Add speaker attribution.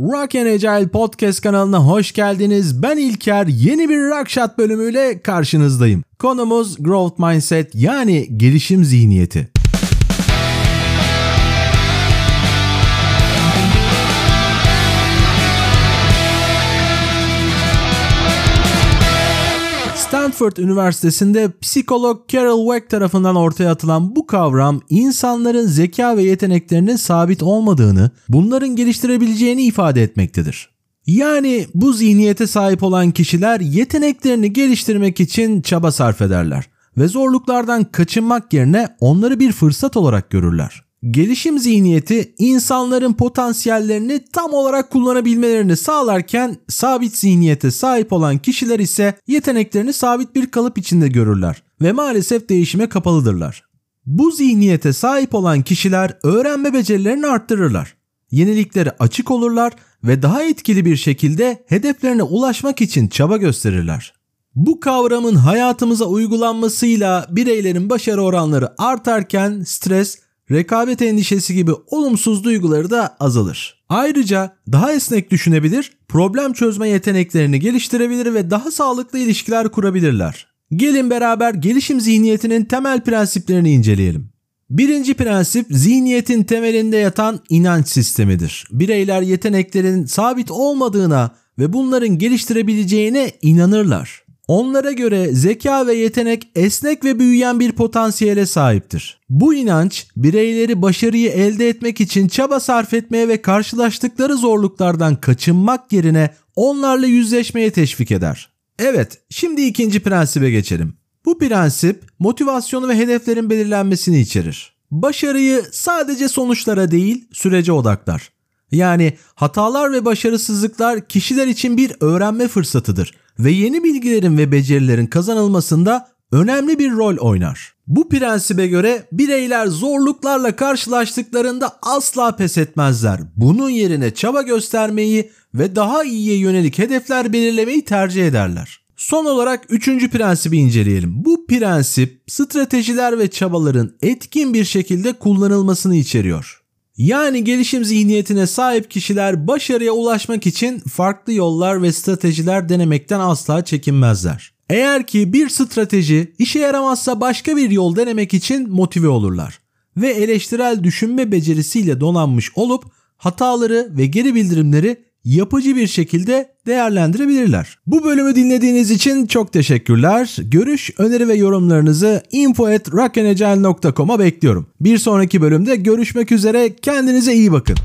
Speaker 1: Rock and Agile Podcast kanalına hoş geldiniz. Ben İlker. Yeni bir Rockshot bölümüyle karşınızdayım. Konumuz Growth Mindset yani gelişim zihniyeti. Stanford Üniversitesi'nde psikolog Carol Dweck tarafından ortaya atılan bu kavram insanların zeka ve yeteneklerinin sabit olmadığını, bunların geliştirebileceğini ifade etmektedir. Yani bu zihniyete sahip olan kişiler yeteneklerini geliştirmek için çaba sarf ederler ve zorluklardan kaçınmak yerine onları bir fırsat olarak görürler. Gelişim zihniyeti insanların potansiyellerini tam olarak kullanabilmelerini sağlarken sabit zihniyete sahip olan kişiler ise yeteneklerini sabit bir kalıp içinde görürler ve maalesef değişime kapalıdırlar. Bu zihniyete sahip olan kişiler öğrenme becerilerini arttırırlar. Yeniliklere açık olurlar ve daha etkili bir şekilde hedeflerine ulaşmak için çaba gösterirler. Bu kavramın hayatımıza uygulanmasıyla bireylerin başarı oranları artarken stres, rekabet endişesi gibi olumsuz duyguları da azalır. Ayrıca daha esnek düşünebilir, problem çözme yeteneklerini geliştirebilir ve daha sağlıklı ilişkiler kurabilirler. Gelin beraber gelişim zihniyetinin temel prensiplerini inceleyelim. Birinci prensip zihniyetin temelinde yatan inanç sistemidir. Bireyler yeteneklerin sabit olmadığına ve bunların geliştirebileceğine inanırlar. Onlara göre zeka ve yetenek esnek ve büyüyen bir potansiyele sahiptir. Bu inanç bireyleri başarıyı elde etmek için çaba sarf etmeye ve karşılaştıkları zorluklardan kaçınmak yerine onlarla yüzleşmeye teşvik eder. Evet, şimdi ikinci prensibe geçelim. Bu prensip motivasyonu ve hedeflerin belirlenmesini içerir. Başarıyı sadece sonuçlara değil, sürece odaklar. Yani hatalar ve başarısızlıklar kişiler için bir öğrenme fırsatıdır ve yeni bilgilerin ve becerilerin kazanılmasında önemli bir rol oynar. Bu prensibe göre bireyler zorluklarla karşılaştıklarında asla pes etmezler. Bunun yerine çaba göstermeyi ve daha iyiye yönelik hedefler belirlemeyi tercih ederler. Son olarak üçüncü prensibi inceleyelim. Bu prensip stratejiler ve çabaların etkin bir şekilde kullanılmasını içeriyor. Yani gelişim zihniyetine sahip kişiler başarıya ulaşmak için farklı yollar ve stratejiler denemekten asla çekinmezler. Eğer ki bir strateji işe yaramazsa başka bir yol denemek için motive olurlar ve eleştirel düşünme becerisiyle donanmış olup hataları ve geri bildirimleri yapıcı bir şekilde değerlendirebilirler. Bu bölümü dinlediğiniz için çok teşekkürler. Görüş, öneri ve yorumlarınızı info@rockanagile.com'a bekliyorum. Bir sonraki bölümde görüşmek üzere. Kendinize iyi bakın.